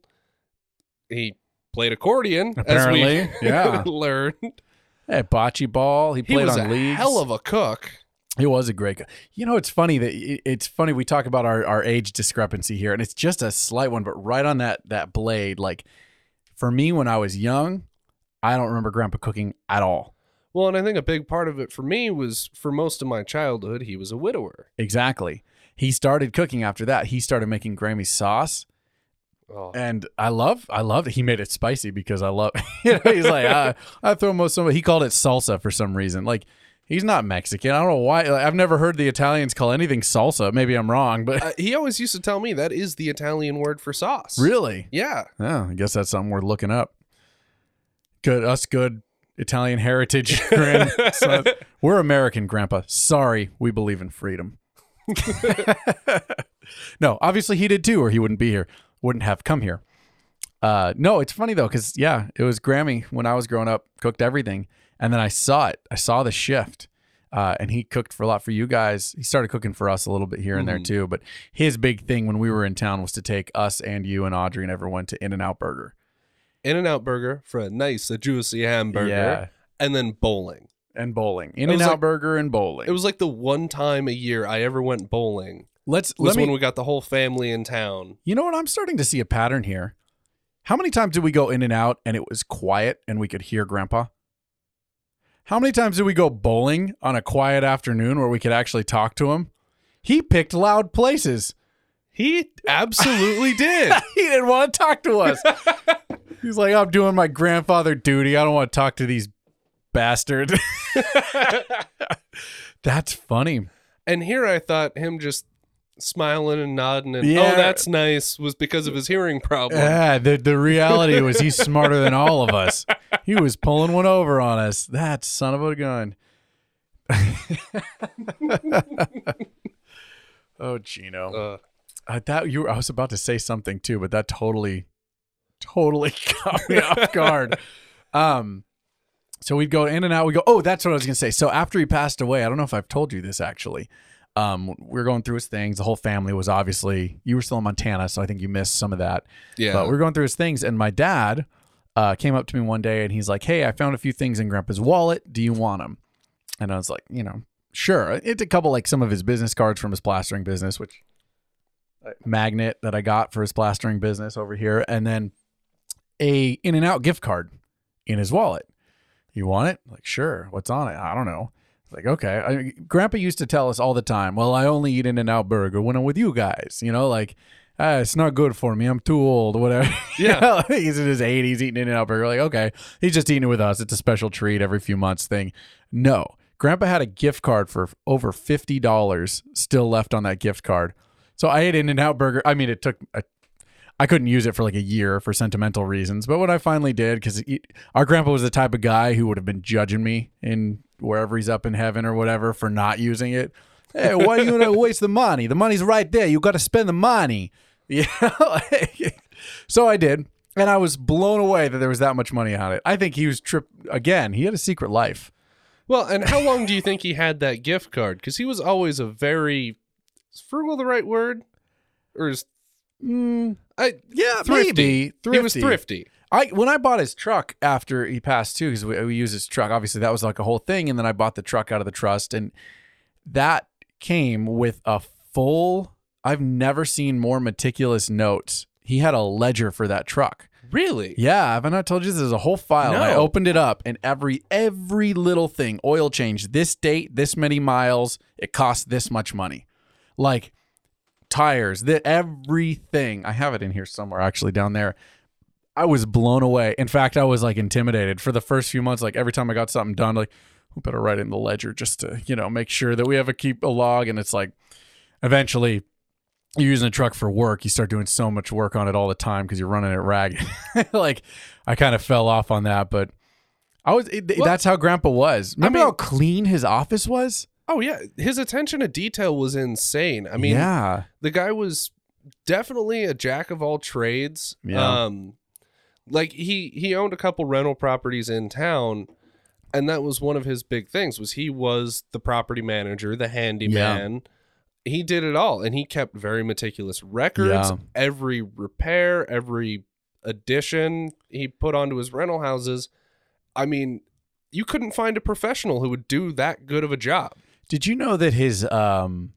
He played accordion, Apparently, as we yeah. learned. At bocce ball. He He played was on a leagues. hell of a cook. He was a great guy. You know, it's funny that it's funny we talk about our, our age discrepancy here, and it's just a slight one, but right on that that blade. Like for me, when I was young, I don't remember Grandpa cooking at all. Well, and I think a big part of it for me was for most of my childhood, he was a widower. Exactly. He started cooking after that. He started making Grammy sauce, Oh, and I love I loved it. He made it spicy because I love. You know, he's like I, I throw most of it. He called it salsa for some reason. Like he's not Mexican. I don't know why. Like, I've never heard the Italians call anything salsa. Maybe I'm wrong, but Uh, he always used to tell me that is the Italian word for sauce. really. Yeah. Yeah. I guess that's something worth looking up. Good, us good Italian heritage. so- we're American, Grandpa. Sorry, we believe in freedom. no, obviously he did too, or he wouldn't be here, wouldn't have come here. Uh, no, it's funny though, because yeah, it was Grammy when I was growing up, cooked everything, and then I saw it. I saw the shift. Uh, and he cooked for a lot for you guys. He started cooking for us a little bit here and there Mhm. too. But his big thing when we were in town was to take us and you and Audrey and everyone to In and Out Burger. In and Out Burger for a nice, a juicy hamburger, Yeah. and then bowling. And bowling. In and Out like- Burger and bowling. It was like the one time a year I ever went bowling Let's was let me. when we got the whole family in town. you know what? I'm starting to see a pattern here. How many times did we go in and out and it was quiet and we could hear Grandpa? How many times did we go bowling on a quiet afternoon where we could actually talk to him? He picked loud places. He absolutely did. he didn't want to talk to us. He's like, I'm doing my grandfather duty. I don't want to talk to these bastards. That's funny. And here I thought him just smiling and nodding and Yeah. oh that's nice was because of his hearing problem. Yeah, the the reality was he's smarter than all of us. He was pulling one over on us. That son of a gun. oh, Gino. Uh, I thought you were, I was about to say something too, but that totally, totally caught me off guard. Um, so we'd go in and out. We go, oh, that's what I was gonna say. So after he passed away, I don't know if I've told you this actually. Um, we were going through his things. The whole family was obviously. You were still in Montana, so I think you missed some of that. yeah. But we we're going through his things, and my dad uh, came up to me one day and he's like, "Hey, I found a few things in Grandpa's wallet. Do you want them?" And I was like, "You know, sure." It's a couple like some of his business cards from his plastering business, which magnet that I got for his plastering business over here, and then a In and Out gift card in his wallet. You want it? Like, sure. What's on it? I don't know. Like, okay. I, Grandpa used to tell us all the time, well, I only eat In and Out burger when I'm with you guys. You know, like, ah, it's not good for me. I'm too old, whatever. You Yeah. know, he's in his 80s eating In and Out burger. Like, okay. He's just eating it with us. It's a special treat every few months thing. No. Grandpa had a gift card for over $50 still left on that gift card. So I ate In and Out burger. I mean, it took a I couldn't use it for like a year for sentimental reasons. But when I finally did, because our grandpa was the type of guy who would have been judging me in wherever he's up in heaven or whatever for not using it. Hey, why are you gonna waste the money? The money's right there. You got to spend the money. Yeah. so I did, and I was blown away that there was that much money on it. I think he was trip again. He had a secret life. Well, and how long do you think he had that gift card? Because he was always a very is frugal. The right word, or is Mm, I yeah, thrifty? maybe He was thrifty. I when I bought his truck after he passed too, because we, we used his truck. Obviously, that was like a whole thing, and then I bought the truck out of the trust, and that came with a full. I've never seen more meticulous notes. He had a ledger for that truck. Really? Yeah, have I not told you this? There's a whole file. and I opened it up, and every every little thing, oil change, this date, this many miles, it costs this much money. Like tires, that everything. I have it in here somewhere, actually, down there. I was blown away. In fact, I was like intimidated for the first few months. Like every time I got something done, like we better write in the ledger just to you know make sure that we have a keep a log. And it's like eventually you're using a truck for work, you start doing so much work on it all the time because you're running it ragged. like I kind of fell off on that, but I was. It, Well- that's how Grandpa was. Remember mean- how clean his office was? Oh yeah, his attention to detail was insane. I mean, yeah, the guy was definitely a jack of all trades. Yeah. Um like he he owned a couple rental properties in town and that was one of his big things was he was the property manager, the handyman. He did it all and he kept very meticulous records. Yeah. Every repair, every addition he put onto his rental houses. I mean, you couldn't find a professional who would do that good of a job. Did you know that his um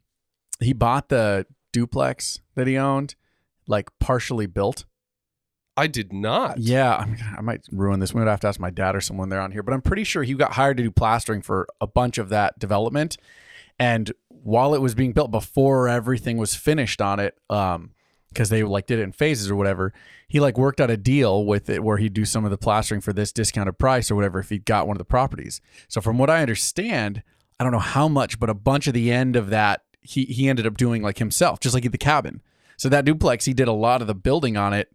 he bought the duplex that he owned like partially built? I did not. Yeah, I, mean, I might ruin this. We would have to ask my dad or someone there on here, but I'm pretty sure he got hired to do plastering for a bunch of that development. And while it was being built, before everything was finished on it, um, because they like did it in phases or whatever, he like worked out a deal with it where he'd do some of the plastering for this discounted price or whatever if he got one of the properties. So from what I understand, I don't know how much, but a bunch of the end of that he he ended up doing like himself, just like at the cabin. So that duplex, he did a lot of the building on it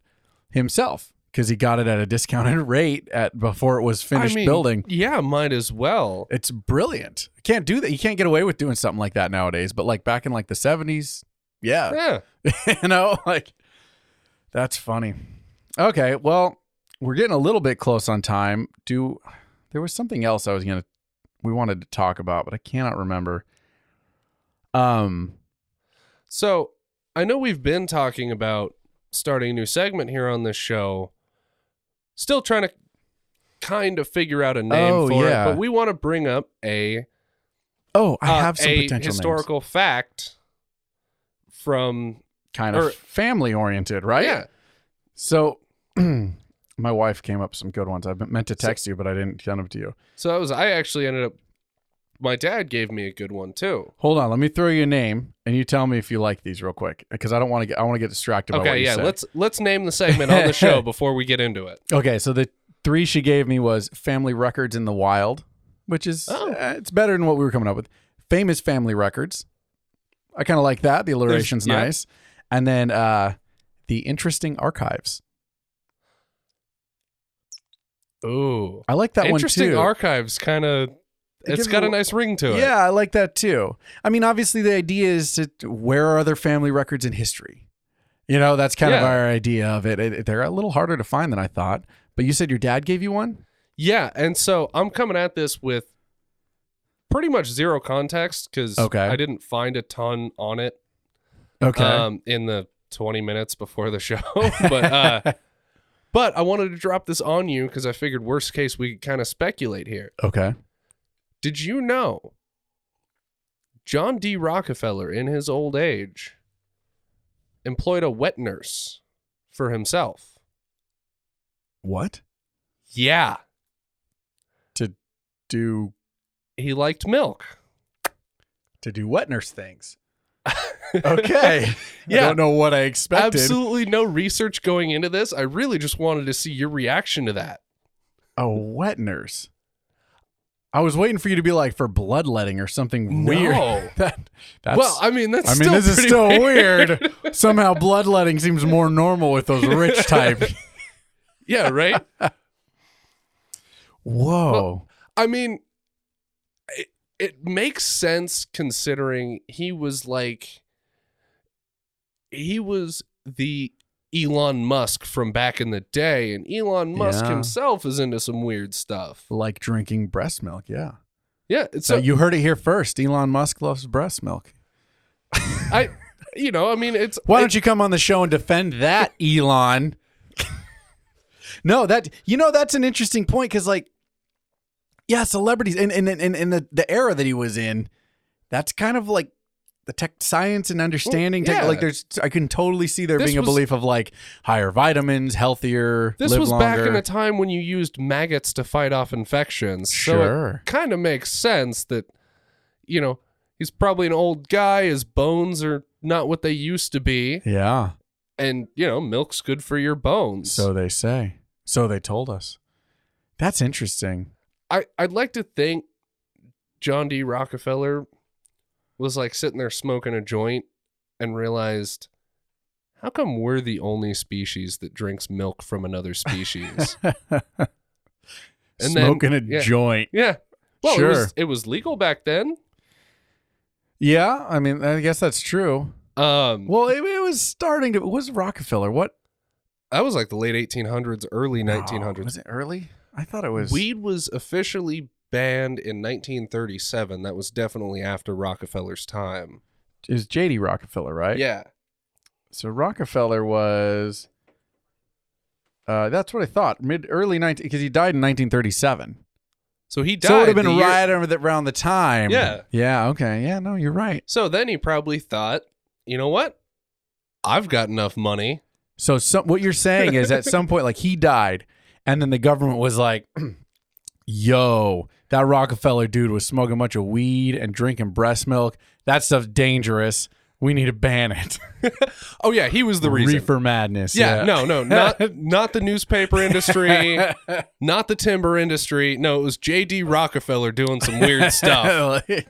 himself because he got it at a discounted rate at before it was finished I mean, building. Yeah, might as well. It's brilliant. Can't do that. You can't get away with doing something like that nowadays. But like back in like the seventies, yeah, Yeah. you know, like that's funny. Okay, well, we're getting a little bit close on time. Do there was something else I was gonna we wanted to talk about, but I cannot remember. Um, So I know we've been talking about starting a new segment here on this show. Still trying to kind of figure out a name Oh, for yeah. it, but we want to bring up a oh, I uh, have some potential names. historical fact from kind of family oriented, right? yeah. So my wife came up with some good ones. I meant to text you, but I didn't send them to you. So that was I actually ended up. My dad gave me a good one too. Hold on, let me throw you a name, and you tell me if you like these real quick, because I don't want to get I want to get distracted. by what Okay, yeah. Let's let's name the segment on the show before we get into it. Okay, so the three she gave me was Family Records in the Wild, which is Oh. uh, it's better than what we were coming up with. Famous Family Records. I kind of like that. The alliteration's yeah. nice. And then uh the interesting archives. Ooh, I like that interesting one too. Interesting archives. Kind of. it has got a- a nice ring to it. Yeah, I like that too. I mean, obviously, the idea is to where are other family records in history? You know, that's kind of our idea of it. It- They're a little harder to find than I thought. But you said your dad gave you one? Yeah, and so I'm coming at this with pretty much zero context because Okay. I didn't find a ton on it Okay. um, in the 20 minutes before the show. but uh, but I wanted to drop this on you because I figured worst case we could kind of speculate here. okay. Did you know John D. Rockefeller in his old age employed a wet nurse for himself. What Yeah, to do he liked milk. to do wet nurse things? Okay. yeah. I don't know what I expected. Absolutely no research going into this. I really just wanted to see your reaction to that. A wet nurse. I was waiting for you to be like for bloodletting or something No. weird. that, that's, well, I mean, that's I mean, still this is still weird. Somehow bloodletting seems more normal with those rich type. yeah, right. Whoa. I mean, it, it makes sense considering he was like, he was the Elon Musk from back in the day, and Elon Musk Yeah. himself is into some weird stuff. like drinking breast milk. Yeah. Yeah, it's So a, you heard it here first. Elon Musk loves breast milk. I, you know, I mean, it's Why don't you come on the show and defend that, Elon? no, that you know that's an interesting point because like, yeah, celebrities in and and, in the, the era that he was in, that's kind of like the tech science and understanding. tech- yeah. like, there's I can totally see there This being a belief of like higher vitamins, healthier. This was back in a time when you used maggots to fight off infections. So Sure. it kind of makes sense that, you know, he's probably an old guy. His bones are not what they used to be. yeah. And, you know, milk's good for your bones. So they say. So they told us. That's interesting. I, I'd like to think John D. Rockefeller was like sitting there smoking a joint and realized, how come we're the only species that drinks milk from another species? And then- Smoking a yeah. joint. yeah. Well, it, was, it was legal back then. Yeah, I mean, I guess that's true. Um, Well, it, it was starting to. It was Rockefeller? What? that was like the late 1800s, early Oh, 1900s. was it early? I thought it was. Weed was officially banned in 1937. That was definitely after Rockefeller's time. Is J.D. Rockefeller, right? Yeah. So Rockefeller was. Uh, that's what I thought. Mid early nineteen because he died in 1937. So he died. so it would have been year- right the, around the time. Yeah. Yeah. Okay. Yeah. No, you're right. So then he probably thought, you know what? I've got enough money. So some, what you're saying is at some point, like he died, and then the government was like, "Yo, that Rockefeller dude was smoking a bunch of weed and drinking breast milk. That stuff's dangerous. We need to ban it." Oh yeah, he was the reason. Reefer madness. Yeah, no, no, not not the newspaper industry, not the timber industry. No, it was J.D. Rockefeller doing some weird stuff. Like,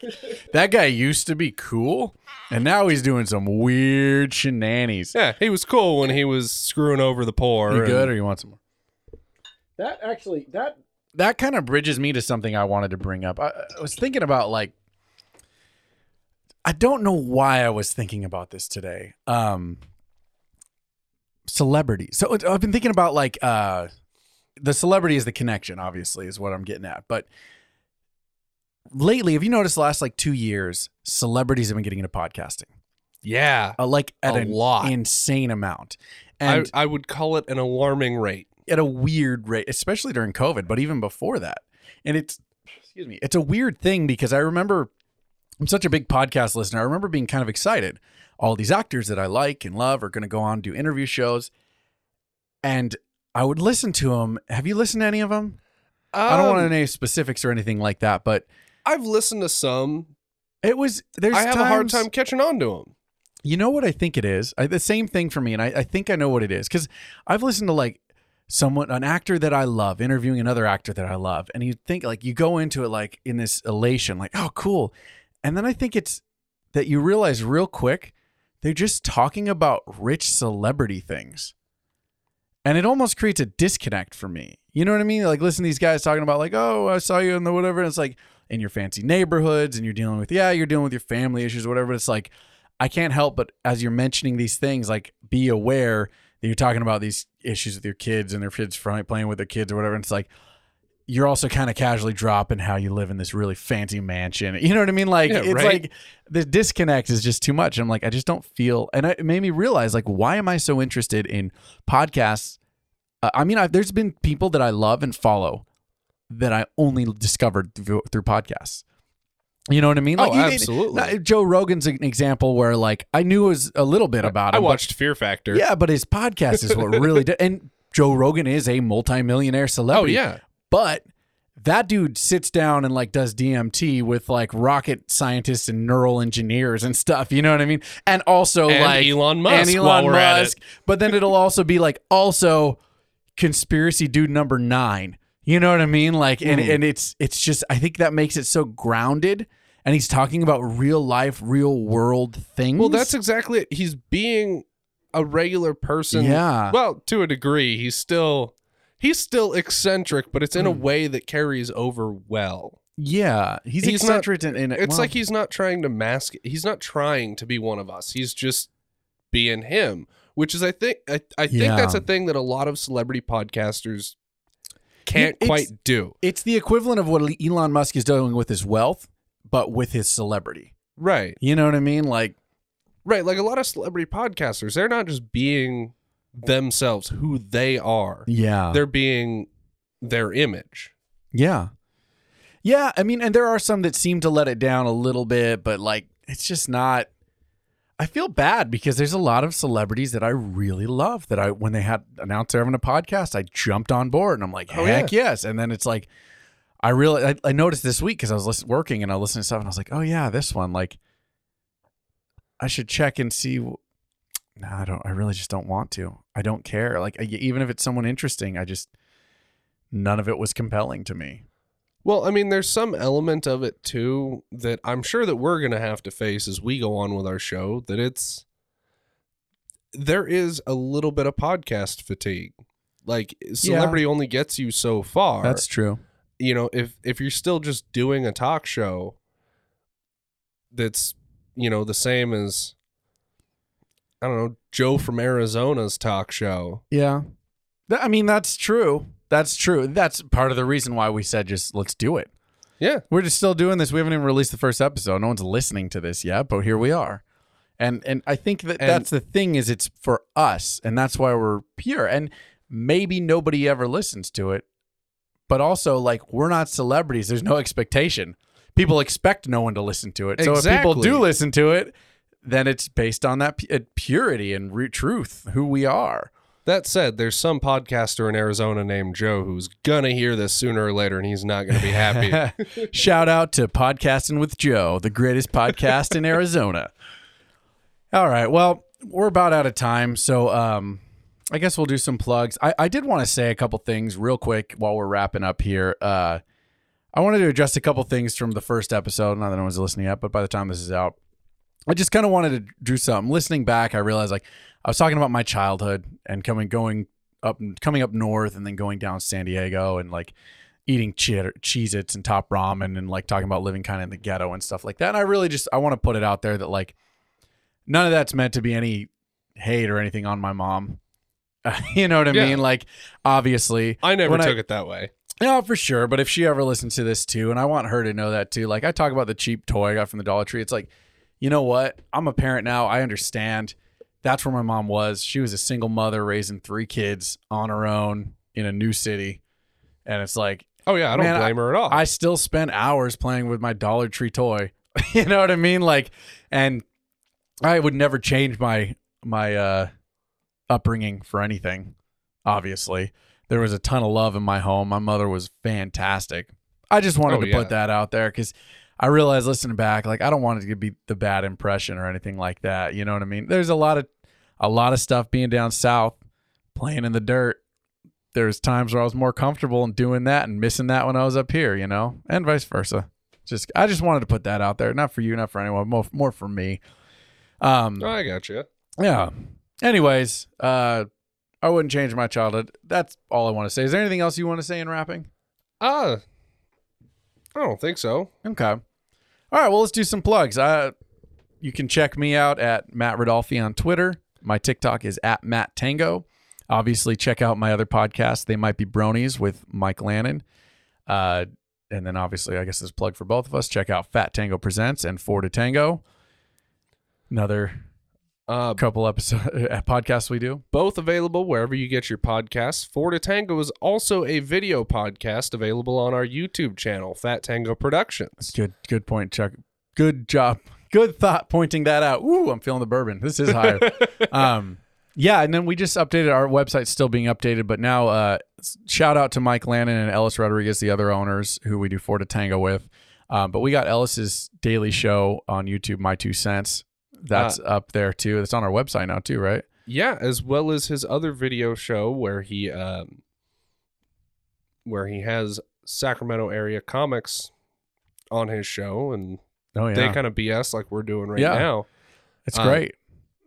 that guy used to be cool, and now he's doing some weird shenanigans. Yeah, he was cool when he was screwing over the poor. You and- good, or you want some more? That actually that that kind of bridges me to something I wanted to bring up. I, I was thinking about like I don't know why I was thinking about this today. Um celebrities. So I've been thinking about like uh the celebrity is the connection, obviously, is what I'm getting at. But lately, have you noticed the last like two years, celebrities have been getting into podcasting? Yeah, Uh, like at A an lot. insane amount. And I, I would call it an alarming rate. At a weird rate, especially during COVID, but even before that. And it's excuse me, it's a weird thing because I remember I'm such a big podcast listener. I remember being kind of excited. All these actors that I like and love are going to go on do interview shows, and I would listen to them. Have you listened to any of them? I don't want to Um, name specifics or anything like that, but I've listened to some. it was there's I have a hard time catching on to them. You know what I think it is? I, the same thing for me, and I, I think I know what it is because I've listened to like someone, an actor that I love, interviewing another actor that I love, and you think like you go into it like in this elation, like oh cool, and then I think it's that you realize real quick they're just talking about rich celebrity things, and it almost creates a disconnect for me. You know what I mean? Like listen to these guys talking about like oh I saw you in the whatever, and it's like in your fancy neighborhoods, and you're dealing with yeah you're dealing with your family issues or whatever. But it's like I can't help but as you're mentioning these things, like be aware you're talking about these issues with your kids and their kids playing with their kids or whatever. And it's like you're also kind of casually dropping how you live in this really fancy mansion. You know what I mean? Like Yeah, it's right. like the disconnect is just too much. I'm like, I just don't feel, and it made me realize like, why am I so interested in podcasts? Uh, I mean, i there's been people that I love and follow that I only discovered through, through podcasts. You know what I mean? Oh, Like, even- absolutely. not- Joe Rogan's an example where like I knew it was a little bit about I him. but- watched Fear Factor. yeah, but his podcast is what really did. And Joe Rogan is a multimillionaire celebrity. Oh yeah. But that dude sits down and like does DMT with like rocket scientists and neural engineers and stuff. You know what I mean? And also And like Elon Musk and Elon Musk. But then it'll also be like also conspiracy dude number nine. You know what I mean? Like and, Mhm. and it's it's just I think that makes it so grounded. And he's talking about real life, real world things. Well, that's exactly it. He's being a regular person. Yeah. Well, to a degree, he's still he's still eccentric, but it's in a Hmm. way that carries over well. yeah. He's, He's not- eccentric in, in It's well, like he's not trying to mask. He's not trying to be one of us. He's just being him, which is I think I, I think Yeah. that's a thing that a lot of celebrity podcasters can't It's- quite do. It's the equivalent of what Elon Musk is doing with his wealth, but with his celebrity. Right. You know what I mean? Like, Right. Like a lot of celebrity podcasters, they're not just being themselves, who they are. yeah, They're being their image. yeah, yeah. I mean, and there are some that seem to let it down a little bit, but like, it's just not. I feel bad because there's a lot of celebrities that I really love that I when they had announced they're having a podcast, I jumped on board and I'm like, Oh, heck yes. And then it's like, I really I, I noticed this week because I was listen, working and I listened to stuff and I was like, oh yeah, this one like, I should check and see. No, I don't. I really just don't want to. I don't care. Like I- even if it's someone interesting, I just none of it was compelling to me. Well, I mean, there's some element of it too that I'm sure that we're going to have to face as we go on with our show that it's there is a little bit of podcast fatigue. Like celebrity only gets you so far. That's true. you know, if if you're still just doing a talk show that's, you know, the same as I don't know, Joe from Arizona's talk show. Yeah. I mean, that's true. That's true. That's part of the reason why we said just let's do it. Yeah. We're just still doing this. We haven't even released the first episode. No one's listening to this yet, but here we are. And and I think that And- that's the thing is it's for us, and that's why we're pure. And maybe nobody ever listens to it, but also like we're not celebrities. There's no expectation. People expect no one to listen to it. So if people do listen to it, then it's based on that pu- uh, purity and re- truth, who we are. That said, there's some podcaster in Arizona named Joe who's gonna hear this sooner or later and he's not gonna be happy. Shout out to Podcasting with Joe, the greatest podcast in Arizona. All right. Well, we're about out of time. So um, I guess we'll do some plugs. I, I did want to say a couple things real quick while we're wrapping up here. Uh, I wanted to address a couple things from the first episode. Not that no one's listening yet, but by the time this is out, I just kind of wanted to do something. Listening back, I realized like I was talking about my childhood and coming going up coming up north and then going down San Diego and like eating cheddar, Cheez-Its and top ramen and like talking about living kind of in the ghetto and stuff like that. And I really just I want to put it out there that like none of that's meant to be any hate or anything on my mom. you know what I Yeah. mean? Like obviously I never When I- took it that way. no, for sure. But if she ever listens to this too, and I want her to know that too, like I talk about the cheap toy I got from the Dollar Tree, it's like, you know what? I'm a parent now. I understand. That's where my mom was. She was a single mother raising three kids on her own in a new city. And it's like, Oh yeah, I don't Man, blame her at all. I still spend hours playing with my Dollar Tree toy. you know what I mean? Like, and I would never change my my uh, upbringing for anything. Obviously, there was a ton of love in my home. My mother was fantastic. I just wanted Oh, to yeah. put that out there because I realized listening back, like I don't want it to be the bad impression or anything like that. You know what I mean? There's a lot of a lot of stuff being down south, playing in the dirt. There's times where I was more comfortable in doing that and missing that when I was up here, you know, and vice versa. Just I just wanted to put that out there, not for you, not for anyone, more more for me. Um, Oh, I got you. yeah. Anyways, uh, I wouldn't change my childhood. That's all I want to say. Is there anything else you want to say in wrapping? Uh I don't think so. Okay. All right. Well, let's do some plugs. Uh, you can check me out at Matt Rodolfi on Twitter. My TikTok is at Matt Tango. Obviously, check out my other podcast. They might be bronies with Mike Lannon. Uh, and then obviously, I guess this plug for both of us. Check out Fat Tango Presents and Four to Tango. Another Uh, couple episode podcasts we do. both available wherever you get your podcasts. Four to Tango is also a video podcast available on our YouTube channel, Fat Tango Productions. Good, good point, Chuck. Good job. Good thought pointing that out. Ooh, I'm feeling the bourbon. This is higher. um, yeah, and then we just updated our website's still being updated, but now uh, shout out to Mike Lannon and Ellis Rodriguez, the other owners who we do Four to Tango with. Um, but we got Ellis's daily show on YouTube, My Two Cents. That's up there too. It's on our website now too, right? Yeah, as well as his other video show where he um, where he has Sacramento area comics on his show, and Oh yeah, they kind of BS like we're doing right Yeah. now. It's Um, great.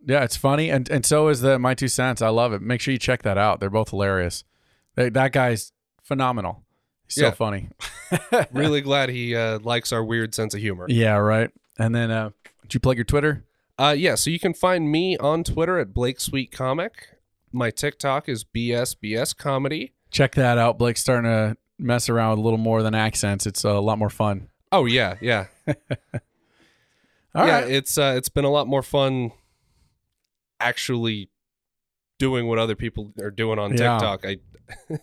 Yeah, it's funny, and and so is the My Two Cents. I love it. Make sure you check that out. They're both hilarious. They, that guy's phenomenal. He's so funny. Really glad he uh, likes our weird sense of humor. Yeah, right. And then, uh, did you plug your Twitter? Uh, yeah, so you can find me on Twitter at Blake Sweet Comic. My TikTok is BSBS Comedy. Check that out. Blake's starting to mess around with a little more than accents. It's a lot more fun. Oh yeah, yeah, All yeah. right. It's uh, it's been a lot more fun actually doing what other people are doing on Yeah. TikTok. I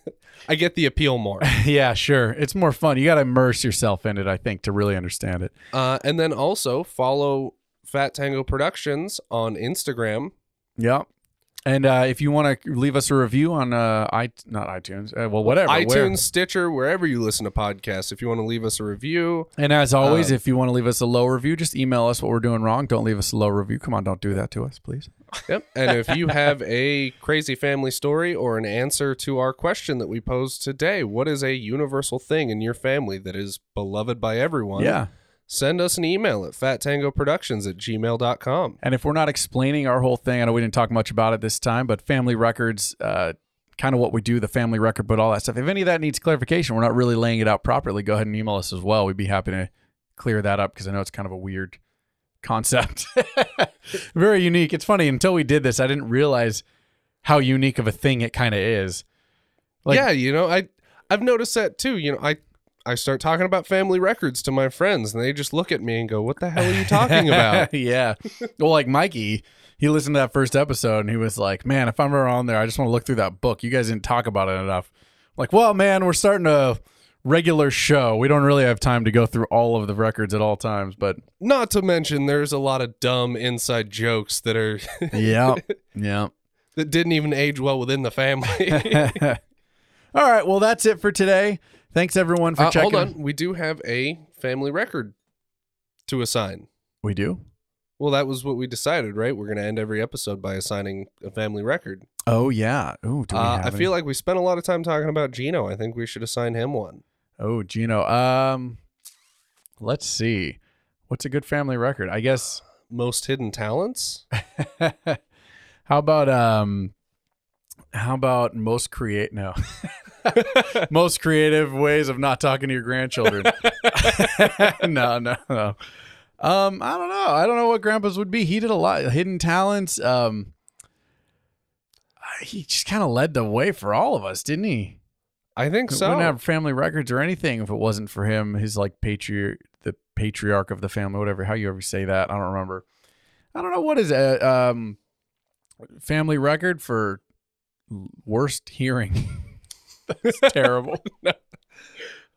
I get the appeal more. yeah, sure. It's more fun. You got to immerse yourself in it, I think, to really understand it. Uh, and then also follow Fat Tango Productions on Instagram. Yeah. And uh, if you want to leave us a review on uh, i not iTunes, uh, well, whatever, iTunes, where- Stitcher, wherever you listen to podcasts. If you want to leave us a review, And as always, Uh, if you want to leave us a low review, just email us what we're doing wrong. Don't leave us a low review. Come on, don't do that to us, please. Yep. And if you have a crazy family story or an answer to our question that we posed today, what is a universal thing in your family that is beloved by everyone? Yeah. Send us an email at fattangoproductions at gmail.com. And if we're not explaining our whole thing, I know we didn't talk much about it this time, but family records, uh, kind of what we do, the family record, but all that stuff. If any of that needs clarification, we're not really laying it out properly, go ahead and email us as well. We'd be happy to clear that up because I know it's kind of a weird concept. Very unique. It's funny, until we did this, I didn't realize how unique of a thing it kind of is. Like- yeah, you know, I I've noticed that too. You know, I I start talking about family records to my friends and they just look at me and go, "What the hell are you talking about?" yeah. Well, like Mikey, he listened to that first episode and he was like, "Man, if I'm ever on there, I just want to look through that book. You guys didn't talk about it enough." I'm like, well, man, we're starting a regular show. We don't really have time to go through all of the records at all times, but Not to mention there's a lot of dumb inside jokes that are yeah, yeah. that didn't even age well within the family. all right. Well, that's it for today. Thanks everyone for Uh, checking. hold on, we do have a family record to assign. We do. Well, that was what we decided, right? We're going to end every episode by assigning a family record. Oh yeah. Ooh, do we Uh, have I any- feel like we spent a lot of time talking about Gino. I think we should assign him one. Oh, Gino. Um, let's see. What's a good family record? I guess. Most hidden talents. how about um how about most create no most creative ways of not talking to your grandchildren. No no no. Um i don't know. I don't know what grandpa's would be. He did a lot hidden talents. Um he just kind of led the way for all of us didn't he? I think so. we wouldn't have family records or anything if it wasn't for him his like patriarch the patriarch of the family whatever how you ever say that i don't remember. I don't know what is a um family record for worst hearing that's terrible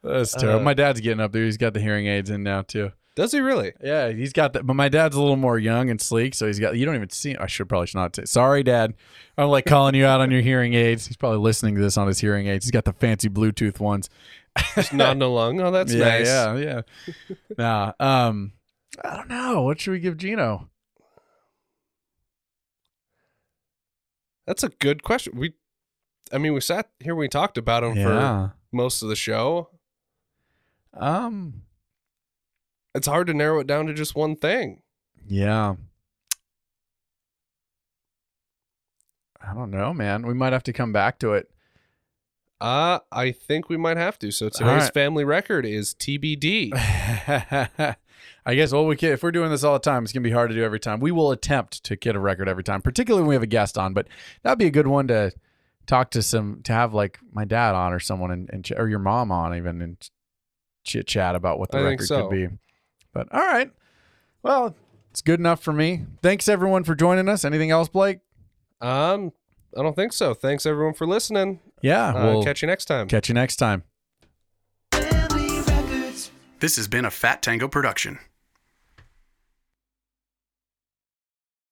that's terrible Uh, my dad's getting up there he's got the hearing aids in now too Does he really? yeah he's got that but my dad's a little more young and sleek so he's got you don't even see i should probably should not say sorry dad i'm like calling you out on your hearing aids he's probably listening to this on his hearing aids he's got the fancy bluetooth ones Just nodding along. Oh, that's yeah, nice. Yeah, yeah. nah, um, I don't know. What should we give Gino? That's a good question. We, I mean, we sat here, we talked about him for most of the show. Um. It's hard to narrow it down to just one thing. Yeah. I don't know, man. We might have to come back to it. Uh, I think we might have to. So today's right. family record is TBD. I guess. Well, we can, if we're doing this all the time, it's gonna be hard to do every time. We will attempt to get a record every time, particularly when we have a guest on. But that'd be a good one to talk to some to have like my dad on or someone and, and ch- or your mom on even and chit chat about what the I record so. could be. But all right, well, It's good enough for me. Thanks everyone for joining us. Anything else, Blake? Um, I don't think so. Thanks everyone for listening. Yeah, Uh, we'll catch you next time. catch you next time. This has been a Fat Tango production.